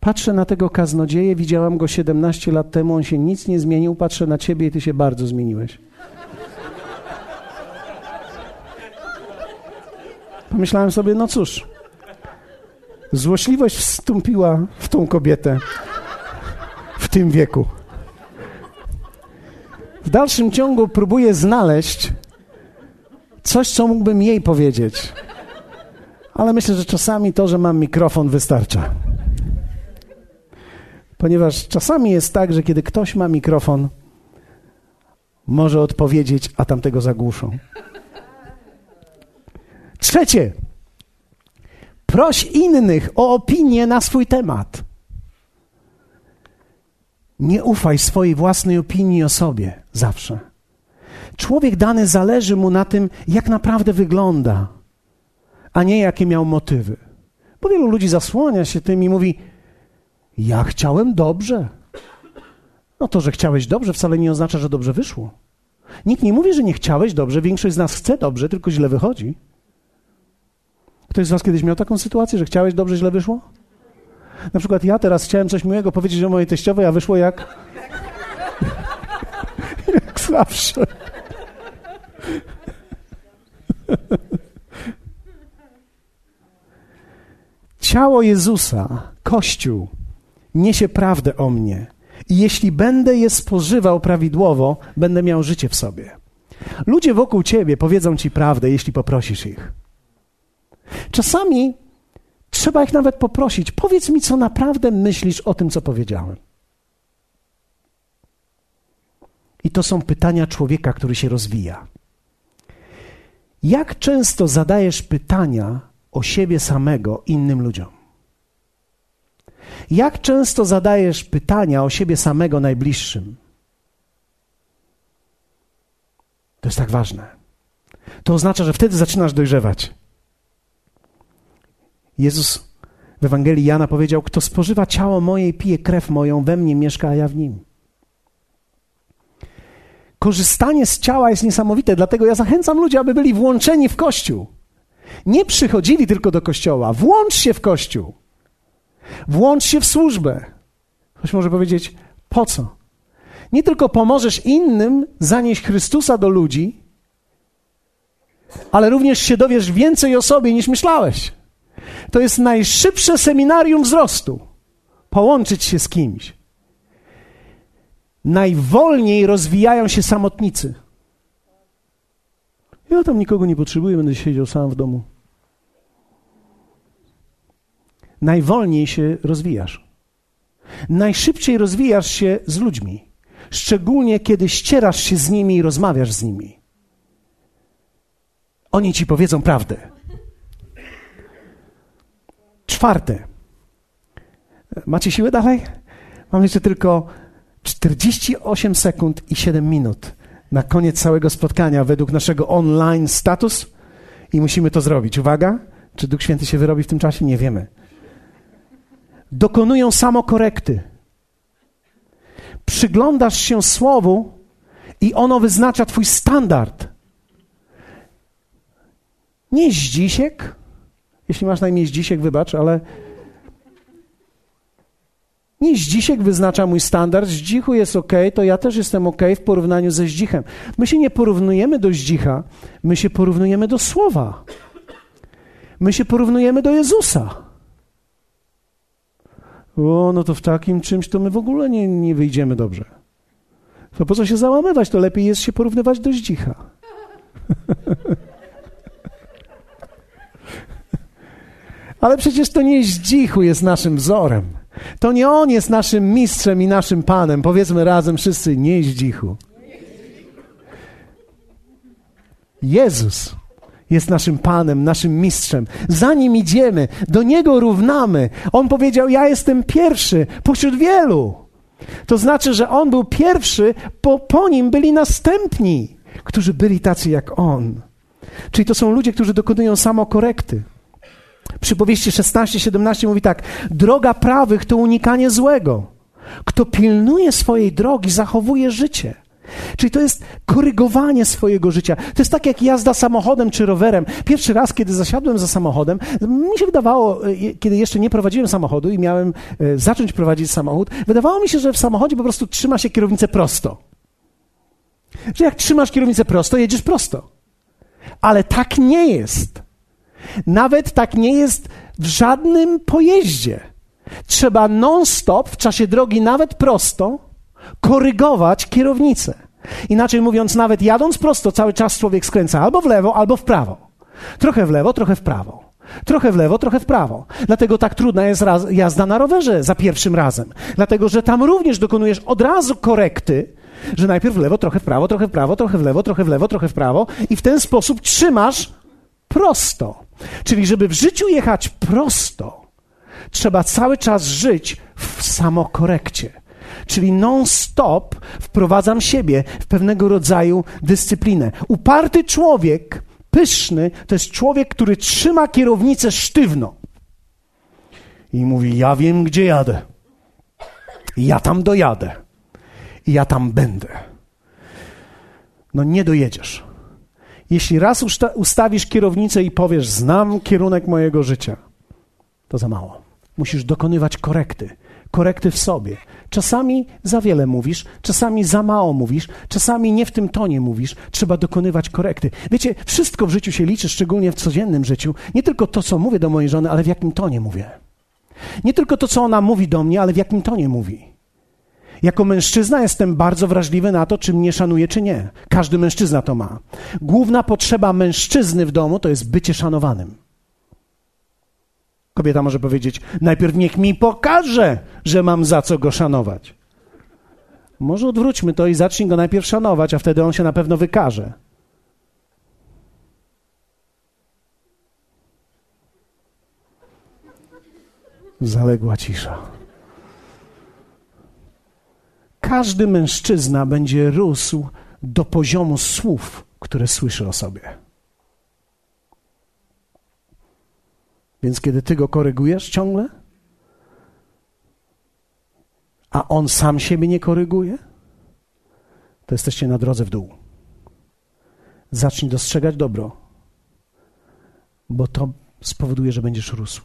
Patrzę na tego kaznodzieję, widziałam go 17 lat temu, on się nic nie zmienił. Patrzę na ciebie i ty się bardzo zmieniłeś. Pomyślałem sobie, no cóż, złośliwość wstąpiła w tą kobietę w tym wieku. W dalszym ciągu próbuję znaleźć coś, co mógłbym jej powiedzieć. Ale myślę, że czasami to, że mam mikrofon, wystarcza. Ponieważ czasami jest tak, że kiedy ktoś ma mikrofon, może odpowiedzieć, a tamtego zagłuszą. Trzecie. Proś innych o opinię na swój temat. Nie ufaj swojej własnej opinii o sobie zawsze. Człowiek dany zależy mu na tym, jak naprawdę wygląda, a nie jakie miał motywy. Bo wielu ludzi zasłania się tym i mówi: Ja chciałem dobrze. No to, że chciałeś dobrze, wcale nie oznacza, że dobrze wyszło. Nikt nie mówi, że nie chciałeś dobrze, większość z nas chce dobrze, tylko źle wychodzi. Ktoś z Was kiedyś miał taką sytuację, że chciałeś dobrze, źle wyszło? Na przykład ja teraz chciałem coś miłego powiedzieć o mojej teściowej, a wyszło jak... jak zawsze. Ciało Jezusa, Kościół, niesie prawdę o mnie. I jeśli będę je spożywał prawidłowo, będę miał życie w sobie. Ludzie wokół ciebie powiedzą ci prawdę, jeśli poprosisz ich. Czasami trzeba ich nawet poprosić: powiedz mi, co naprawdę myślisz o tym, co powiedziałem. I to są pytania człowieka, który się rozwija. Jak często zadajesz pytania o siebie samego innym ludziom? Jak często zadajesz pytania o siebie samego najbliższym? To jest tak ważne. To oznacza, że wtedy zaczynasz dojrzewać. Jezus w Ewangelii Jana powiedział: Kto spożywa ciało moje i pije krew moją, we mnie mieszka, a ja w nim. Korzystanie z ciała jest niesamowite, dlatego ja zachęcam ludzi, aby byli włączeni w kościół. Nie przychodzili tylko do kościoła. Włącz się w kościół. Włącz się w służbę. Ktoś może powiedzieć, po co? Nie tylko pomożesz innym zanieść Chrystusa do ludzi, ale również się dowiesz więcej o sobie niż myślałeś. To jest najszybsze seminarium wzrostu. Połączyć się z kimś. Najwolniej rozwijają się samotnicy. Ja tam nikogo nie potrzebuję, będę siedział sam w domu. Najwolniej się rozwijasz. Najszybciej rozwijasz się z ludźmi, szczególnie kiedy ścierasz się z nimi i rozmawiasz z nimi. Oni ci powiedzą prawdę. Czwarte. Macie siłę dalej? Mam jeszcze tylko 48 sekund i 7 minut na koniec całego spotkania według naszego online status i musimy to zrobić. Uwaga, czy Duch Święty się wyrobi w tym czasie? Nie wiemy. Dokonują samokorekty. Przyglądasz się Słowu i ono wyznacza Twój standard. Nie Zdzisiek, jeśli masz na imię Zdzisiek, wybacz, ale nie Zdzisiek wyznacza mój standard, Zdzichu jest ok, to ja też jestem ok w porównaniu ze Zdzichem. My się nie porównujemy do Zdzicha, my się porównujemy do Słowa. My się porównujemy do Jezusa. O, no to w takim czymś to my w ogóle nie, nie wyjdziemy dobrze. To po co się załamywać? To lepiej jest się porównywać do Zdzicha. Ale przecież to nie Zdzichu jest naszym wzorem. To nie On jest naszym mistrzem i naszym Panem. Powiedzmy razem wszyscy, nie Zdzichu. Jezus jest naszym Panem, naszym mistrzem. Za nim idziemy, do niego równamy. On powiedział: Ja jestem pierwszy pośród wielu. To znaczy, że on był pierwszy, po, po nim byli następni, którzy byli tacy jak on. Czyli to są ludzie, którzy dokonują samokorekty. Przypowieści 16-17 mówi tak: Droga prawych to unikanie złego. Kto pilnuje swojej drogi, zachowuje życie. Czyli to jest korygowanie swojego życia. To jest tak jak jazda samochodem czy rowerem. Pierwszy raz, kiedy zasiadłem za samochodem, mi się wydawało, e, kiedy jeszcze nie prowadziłem samochodu i miałem e, zacząć prowadzić samochód, wydawało mi się, że w samochodzie po prostu trzyma się kierownicę prosto. Że jak trzymasz kierownicę prosto, jedziesz prosto. Ale tak nie jest. Nawet tak nie jest w żadnym pojeździe. Trzeba non-stop w czasie drogi, nawet prosto, korygować kierownicę. Inaczej mówiąc, nawet jadąc prosto, cały czas człowiek skręca albo w lewo, albo w prawo. Trochę w lewo, trochę w prawo. Trochę w lewo, trochę w prawo. Dlatego tak trudna jest raz, jazda na rowerze za pierwszym razem. Dlatego, że tam również dokonujesz od razu korekty, że najpierw w lewo, trochę w prawo, trochę w prawo, trochę w lewo, trochę w lewo, trochę w prawo i w ten sposób trzymasz prosto. Czyli, żeby w życiu jechać prosto, trzeba cały czas żyć w samokorekcie. Czyli non-stop wprowadzam siebie w pewnego rodzaju dyscyplinę. Uparty człowiek, pyszny, to jest człowiek, który trzyma kierownicę sztywno. I mówi: Ja wiem, gdzie jadę. Ja tam dojadę. I ja tam będę. No nie dojedziesz. Jeśli raz ustawisz kierownicę i powiesz: Znam kierunek mojego życia, to za mało. Musisz dokonywać korekty korekty w sobie. Czasami za wiele mówisz, czasami za mało mówisz, czasami nie w tym tonie mówisz. Trzeba dokonywać korekty. Wiecie, wszystko w życiu się liczy, szczególnie w codziennym życiu. Nie tylko to, co mówię do mojej żony, ale w jakim tonie mówię. Nie tylko to, co ona mówi do mnie, ale w jakim tonie mówi. Jako mężczyzna jestem bardzo wrażliwy na to, czy mnie szanuje, czy nie. Każdy mężczyzna to ma. Główna potrzeba mężczyzny w domu to jest bycie szanowanym. Kobieta może powiedzieć: Najpierw niech mi pokaże, że mam za co go szanować. Może odwróćmy to i zacznij go najpierw szanować, a wtedy on się na pewno wykaże. Zaległa cisza. Każdy mężczyzna będzie rósł do poziomu słów, które słyszy o sobie. Więc kiedy ty go korygujesz ciągle, a on sam siebie nie koryguje, to jesteście na drodze w dół. Zacznij dostrzegać dobro, bo to spowoduje, że będziesz rósł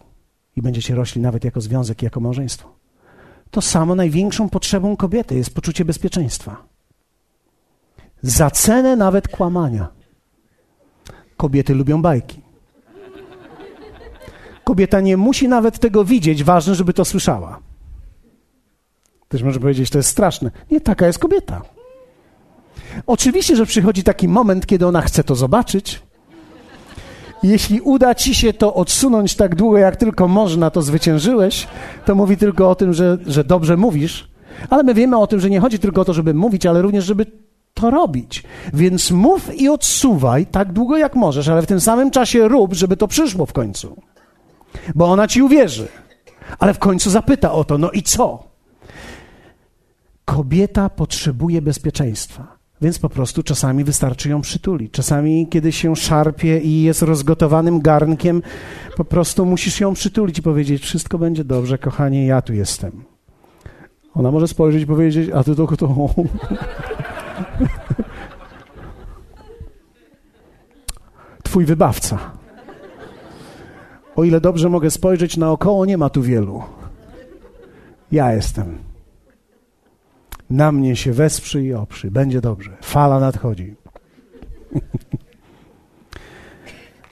i będziecie rośli nawet jako związek, jako małżeństwo. To samo największą potrzebą kobiety jest poczucie bezpieczeństwa. Za cenę nawet kłamania. Kobiety lubią bajki. Kobieta nie musi nawet tego widzieć, ważne, żeby to słyszała. Ktoś może powiedzieć, to jest straszne. Nie, taka jest kobieta. Oczywiście, że przychodzi taki moment, kiedy ona chce to zobaczyć. Jeśli uda ci się to odsunąć tak długo, jak tylko można, to zwyciężyłeś. To mówi tylko o tym, że, że dobrze mówisz. Ale my wiemy o tym, że nie chodzi tylko o to, żeby mówić, ale również, żeby to robić. Więc mów i odsuwaj tak długo, jak możesz, ale w tym samym czasie rób, żeby to przyszło w końcu bo ona ci uwierzy. Ale w końcu zapyta o to, no i co? Kobieta potrzebuje bezpieczeństwa, więc po prostu czasami wystarczy ją przytulić. Czasami, kiedy się szarpie i jest rozgotowanym garnkiem, po prostu musisz ją przytulić i powiedzieć: Wszystko będzie dobrze, kochanie, ja tu jestem. Ona może spojrzeć i powiedzieć: A ty to. to... Twój wybawca. O ile dobrze mogę spojrzeć naokoło, nie ma tu wielu. Ja jestem. Na mnie się wesprzyj i oprzy. Będzie dobrze. Fala nadchodzi.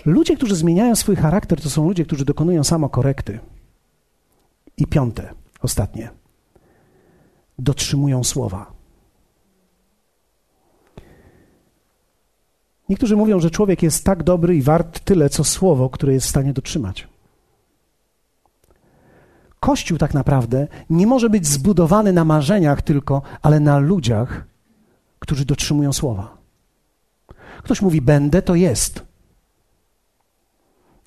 ludzie, którzy zmieniają swój charakter, to są ludzie, którzy dokonują samokorekty. I piąte, ostatnie. Dotrzymują słowa. Niektórzy mówią, że człowiek jest tak dobry i wart tyle, co słowo, które jest w stanie dotrzymać. Kościół tak naprawdę nie może być zbudowany na marzeniach tylko, ale na ludziach, którzy dotrzymują słowa. Ktoś mówi, będę, to jest.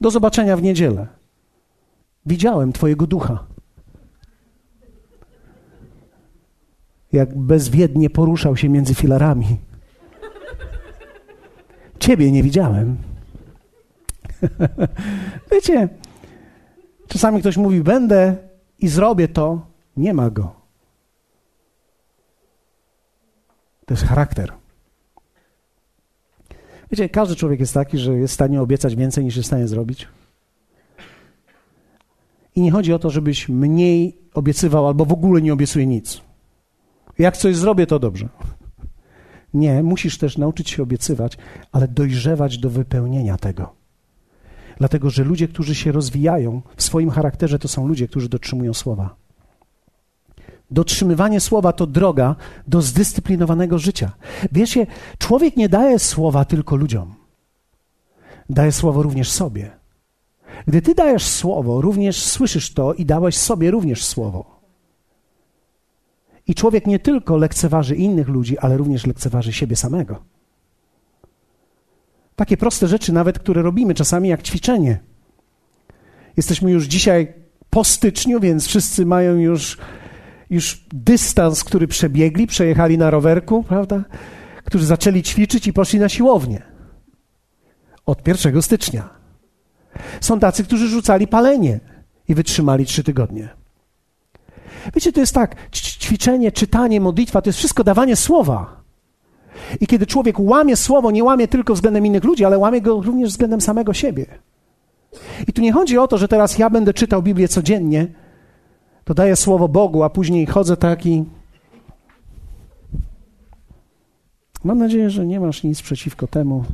Do zobaczenia w niedzielę. Widziałem Twojego ducha. Jak bezwiednie poruszał się między filarami. Ciebie nie widziałem. Wiecie, czasami ktoś mówi, będę i zrobię to, nie ma go. To jest charakter. Wiecie, każdy człowiek jest taki, że jest w stanie obiecać więcej niż jest w stanie zrobić. I nie chodzi o to, żebyś mniej obiecywał albo w ogóle nie obiecuje nic. Jak coś zrobię, to dobrze. Nie, musisz też nauczyć się obiecywać, ale dojrzewać do wypełnienia tego. Dlatego, że ludzie, którzy się rozwijają w swoim charakterze, to są ludzie, którzy dotrzymują słowa. Dotrzymywanie słowa to droga do zdyscyplinowanego życia. Wiecie, człowiek nie daje słowa tylko ludziom. Daje słowo również sobie. Gdy ty dajesz słowo, również słyszysz to i dałeś sobie również słowo. I człowiek nie tylko lekceważy innych ludzi, ale również lekceważy siebie samego. Takie proste rzeczy, nawet które robimy czasami, jak ćwiczenie. Jesteśmy już dzisiaj po styczniu, więc wszyscy mają już, już dystans, który przebiegli, przejechali na rowerku, prawda? Którzy zaczęli ćwiczyć i poszli na siłownię. Od 1 stycznia. Są tacy, którzy rzucali palenie i wytrzymali trzy tygodnie. Wiecie, to jest tak, ćwiczenie, czytanie, modlitwa, to jest wszystko dawanie słowa. I kiedy człowiek łamie słowo, nie łamie tylko względem innych ludzi, ale łamie go również względem samego siebie. I tu nie chodzi o to, że teraz ja będę czytał Biblię codziennie, to daję słowo Bogu, a później chodzę taki. Mam nadzieję, że nie masz nic przeciwko temu,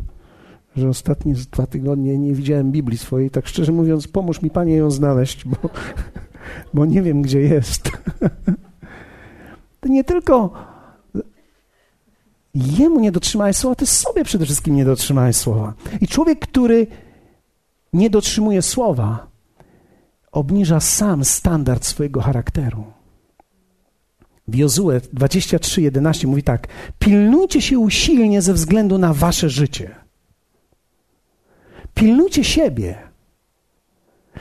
że ostatnie dwa tygodnie nie widziałem Biblii swojej. Tak szczerze mówiąc, pomóż mi, Panie, ją znaleźć, bo bo nie wiem, gdzie jest. To nie tylko jemu nie dotrzymałeś słowa, ty sobie przede wszystkim nie dotrzymałeś słowa. I człowiek, który nie dotrzymuje słowa, obniża sam standard swojego charakteru. W Jozue 23:11 mówi tak: Pilnujcie się usilnie ze względu na wasze życie. Pilnujcie siebie.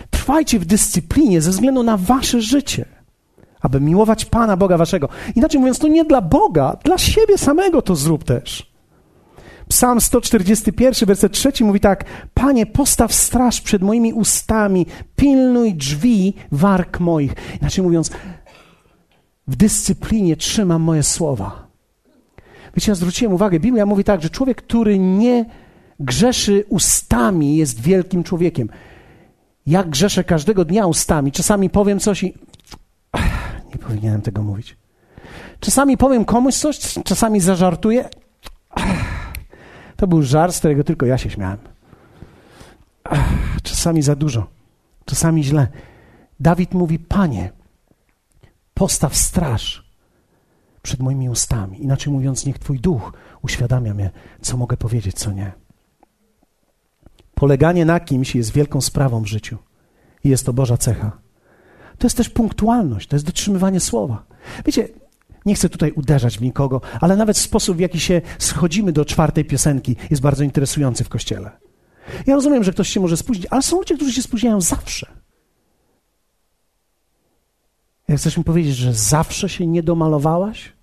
Trwajcie w dyscyplinie ze względu na wasze życie, aby miłować Pana Boga waszego. Inaczej mówiąc, to nie dla Boga, dla siebie samego to zrób też. Psalm 141, werset 3 mówi tak: Panie, postaw straż przed moimi ustami, pilnuj drzwi warg moich. Inaczej mówiąc, w dyscyplinie trzymam moje słowa. Wiecie, ja zwróciłem uwagę, Biblia mówi tak, że człowiek, który nie grzeszy ustami, jest wielkim człowiekiem. Ja grzeszę każdego dnia ustami. Czasami powiem coś i. Nie powinienem tego mówić. Czasami powiem komuś coś, czasami zażartuję. To był żart, z którego tylko ja się śmiałem. Czasami za dużo, czasami źle. Dawid mówi: Panie, postaw straż przed moimi ustami. Inaczej mówiąc, niech Twój duch uświadamia mnie, co mogę powiedzieć, co nie. Poleganie na kimś jest wielką sprawą w życiu. I jest to Boża cecha. To jest też punktualność, to jest dotrzymywanie słowa. Wiecie, nie chcę tutaj uderzać w nikogo, ale nawet sposób, w jaki się schodzimy do czwartej piosenki, jest bardzo interesujący w kościele. Ja rozumiem, że ktoś się może spóźnić, ale są ludzie, którzy się spóźniają zawsze. Jak chcesz mi powiedzieć, że zawsze się nie domalowałaś?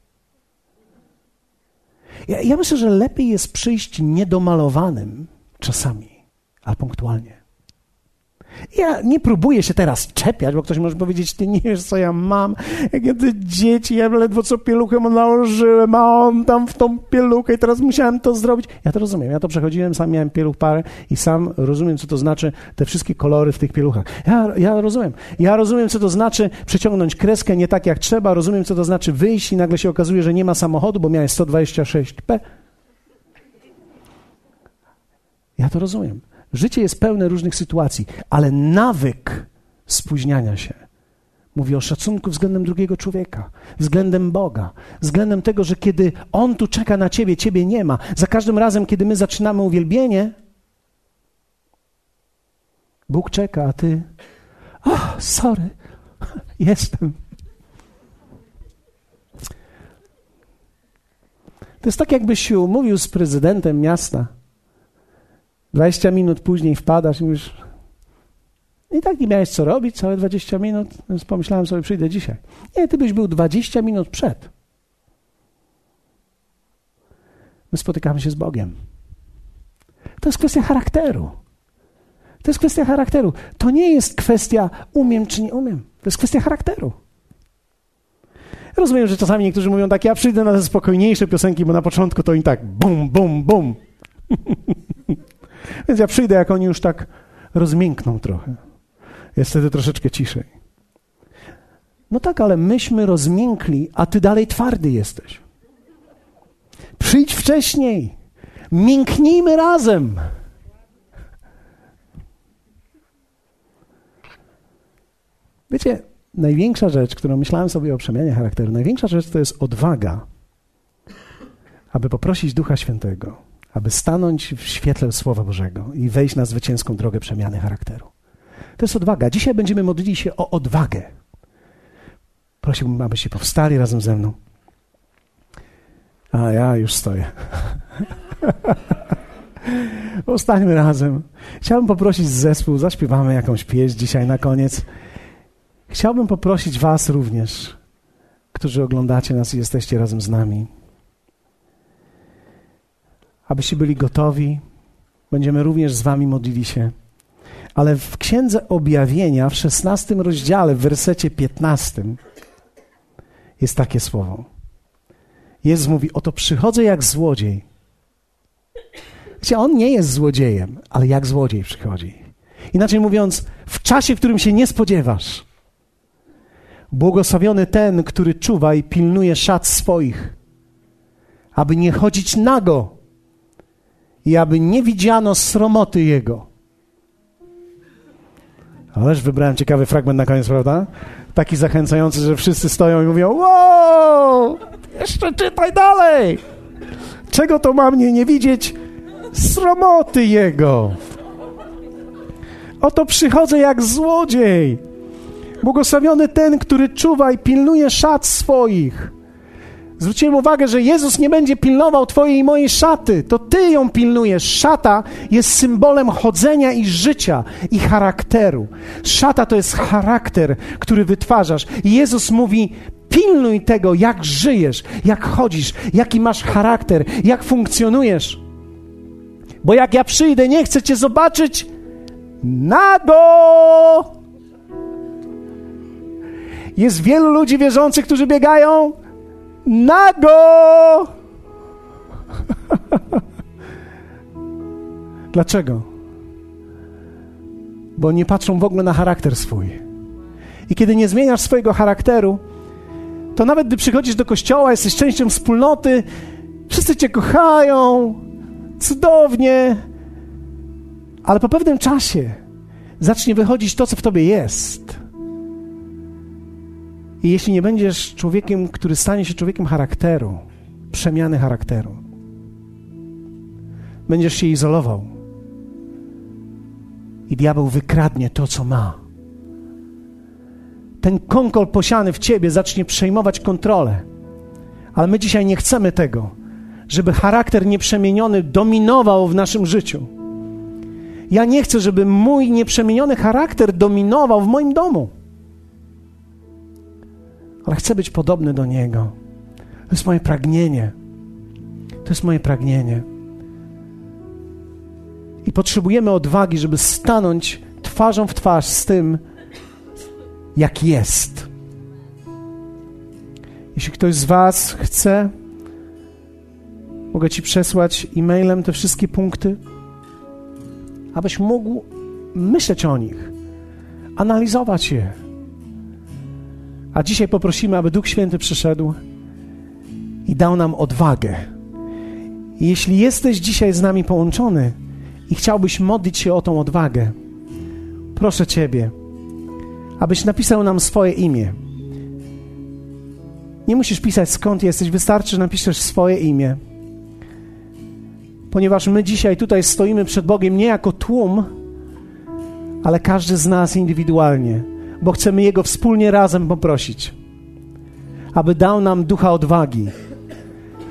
Ja, ja myślę, że lepiej jest przyjść niedomalowanym czasami, a punktualnie. Ja nie próbuję się teraz czepiać, bo ktoś może powiedzieć, ty nie wiesz, co ja mam. Jakie ty dzieci, ja ledwo co pieluchę nałożyłem, a on tam w tą pieluchę i teraz musiałem to zrobić. Ja to rozumiem, ja to przechodziłem, sam miałem pieluch parę i sam rozumiem, co to znaczy te wszystkie kolory w tych pieluchach. Ja, ja rozumiem. Ja rozumiem, co to znaczy przeciągnąć kreskę nie tak jak trzeba, rozumiem, co to znaczy wyjść i nagle się okazuje, że nie ma samochodu, bo miałem 126p. Ja to rozumiem. Życie jest pełne różnych sytuacji, ale nawyk spóźniania się mówi o szacunku względem drugiego człowieka, względem Boga, względem tego, że kiedy On tu czeka na ciebie, ciebie nie ma. Za każdym razem, kiedy my zaczynamy uwielbienie, Bóg czeka, a ty, oh, sorry, jestem. To jest tak, jakbyś się umówił z prezydentem miasta 20 minut później wpadasz i mówisz, i tak nie miałeś co robić całe 20 minut, więc pomyślałem sobie, przyjdę dzisiaj. Nie, ty byś był 20 minut przed. My spotykamy się z Bogiem. To jest kwestia charakteru. To jest kwestia charakteru. To nie jest kwestia umiem czy nie umiem. To jest kwestia charakteru. Rozumiem, że czasami niektórzy mówią tak, ja przyjdę na te spokojniejsze piosenki, bo na początku to im tak bum, bum, bum. Więc ja przyjdę, jak oni już tak rozmiękną trochę. Jest wtedy troszeczkę ciszej. No tak, ale myśmy rozmiękli, a ty dalej twardy jesteś. Przyjdź wcześniej. Mięknijmy razem. Wiecie, największa rzecz, którą myślałem sobie o przemianie charakteru, największa rzecz to jest odwaga, aby poprosić Ducha Świętego aby stanąć w świetle Słowa Bożego i wejść na zwycięską drogę przemiany charakteru. To jest odwaga. Dzisiaj będziemy modlili się o odwagę. Prosiłbym, abyście powstali razem ze mną. A ja już stoję. Powstańmy razem. Chciałbym poprosić zespół, zaśpiewamy jakąś pieśń dzisiaj na koniec. Chciałbym poprosić Was również, którzy oglądacie nas i jesteście razem z nami abyście byli gotowi. Będziemy również z wami modlili się. Ale w Księdze Objawienia, w szesnastym rozdziale, w wersecie piętnastym jest takie słowo. Jezus mówi, oto przychodzę jak złodziej. Wiecie, on nie jest złodziejem, ale jak złodziej przychodzi. Inaczej mówiąc, w czasie, w którym się nie spodziewasz. Błogosławiony ten, który czuwa i pilnuje szat swoich, aby nie chodzić nago i aby nie widziano sromoty Jego. Ależ wybrałem ciekawy fragment na koniec, prawda? Taki zachęcający, że wszyscy stoją i mówią: Wow! Jeszcze czytaj dalej! Czego to ma mnie nie widzieć? Sromoty Jego. Oto przychodzę jak złodziej. Błogosławiony ten, który czuwa i pilnuje szat swoich. Zwróciłem uwagę, że Jezus nie będzie pilnował Twojej i mojej szaty. To Ty ją pilnujesz. Szata jest symbolem chodzenia i życia i charakteru. Szata to jest charakter, który wytwarzasz. I Jezus mówi: pilnuj tego, jak żyjesz, jak chodzisz, jaki masz charakter, jak funkcjonujesz. Bo jak ja przyjdę, nie chcę Cię zobaczyć nago. Jest wielu ludzi wierzących, którzy biegają nago! Dlaczego? Bo nie patrzą w ogóle na charakter swój. I kiedy nie zmieniasz swojego charakteru, to nawet gdy przychodzisz do kościoła, jesteś częścią wspólnoty, wszyscy cię kochają, cudownie, ale po pewnym czasie zacznie wychodzić to, co w tobie jest. I jeśli nie będziesz człowiekiem, który stanie się człowiekiem charakteru, przemiany charakteru, będziesz się izolował. I diabeł wykradnie to, co ma. Ten konkol posiany w ciebie zacznie przejmować kontrolę. Ale my dzisiaj nie chcemy tego, żeby charakter nieprzemieniony dominował w naszym życiu. Ja nie chcę, żeby mój nieprzemieniony charakter dominował w moim domu ale chcę być podobny do Niego. To jest moje pragnienie. To jest moje pragnienie. I potrzebujemy odwagi, żeby stanąć twarzą w twarz z tym, jak jest. Jeśli ktoś z Was chce, mogę Ci przesłać e-mailem te wszystkie punkty, abyś mógł myśleć o nich, analizować je. A dzisiaj poprosimy, aby Duch Święty przyszedł i dał nam odwagę. Jeśli jesteś dzisiaj z nami połączony i chciałbyś modlić się o tą odwagę, proszę Ciebie, abyś napisał nam swoje imię. Nie musisz pisać skąd jesteś, wystarczy, że napiszesz swoje imię. Ponieważ my dzisiaj tutaj stoimy przed Bogiem nie jako tłum, ale każdy z nas indywidualnie, bo chcemy Jego wspólnie razem poprosić, aby dał nam ducha odwagi,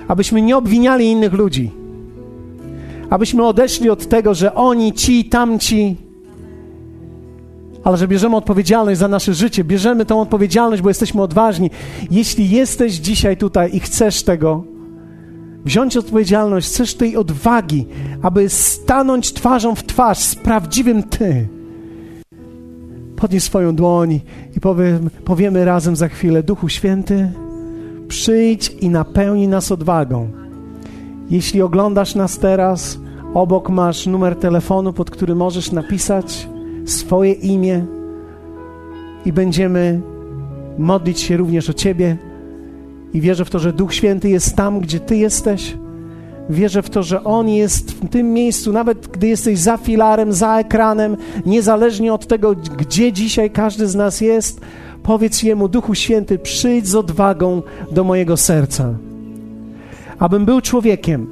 abyśmy nie obwiniali innych ludzi, abyśmy odeszli od tego, że oni, ci, tamci, ale że bierzemy odpowiedzialność za nasze życie, bierzemy tą odpowiedzialność, bo jesteśmy odważni. Jeśli jesteś dzisiaj tutaj i chcesz tego, wziąć odpowiedzialność, chcesz tej odwagi, aby stanąć twarzą w twarz z prawdziwym Ty, podnieś swoją dłoń i powiem, powiemy razem za chwilę: Duchu Święty, przyjdź i napełnij nas odwagą. Jeśli oglądasz nas teraz, obok masz numer telefonu, pod który możesz napisać swoje imię i będziemy modlić się również o Ciebie. I wierzę w to, że Duch Święty jest tam, gdzie Ty jesteś. Wierzę w to, że On jest w tym miejscu, nawet gdy jesteś za filarem, za ekranem, niezależnie od tego, gdzie dzisiaj każdy z nas jest. Powiedz Jemu, Duchu Święty, przyjdź z odwagą do mojego serca, abym był człowiekiem,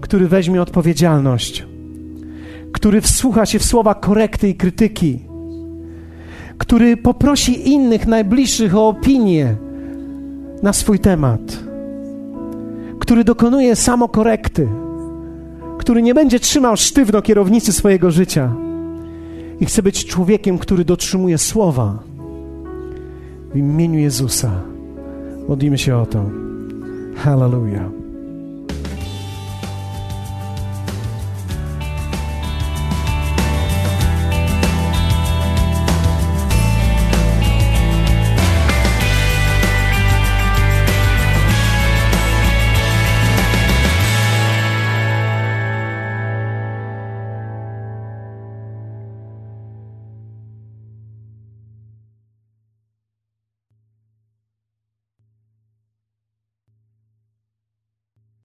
który weźmie odpowiedzialność który wsłucha się w słowa korekty i krytyki, który poprosi innych najbliższych o opinię na swój temat, który dokonuje samokorekty, który nie będzie trzymał sztywno kierownicy swojego życia i chce być człowiekiem, który dotrzymuje słowa. W imieniu Jezusa modlimy się o to. Hallelujah.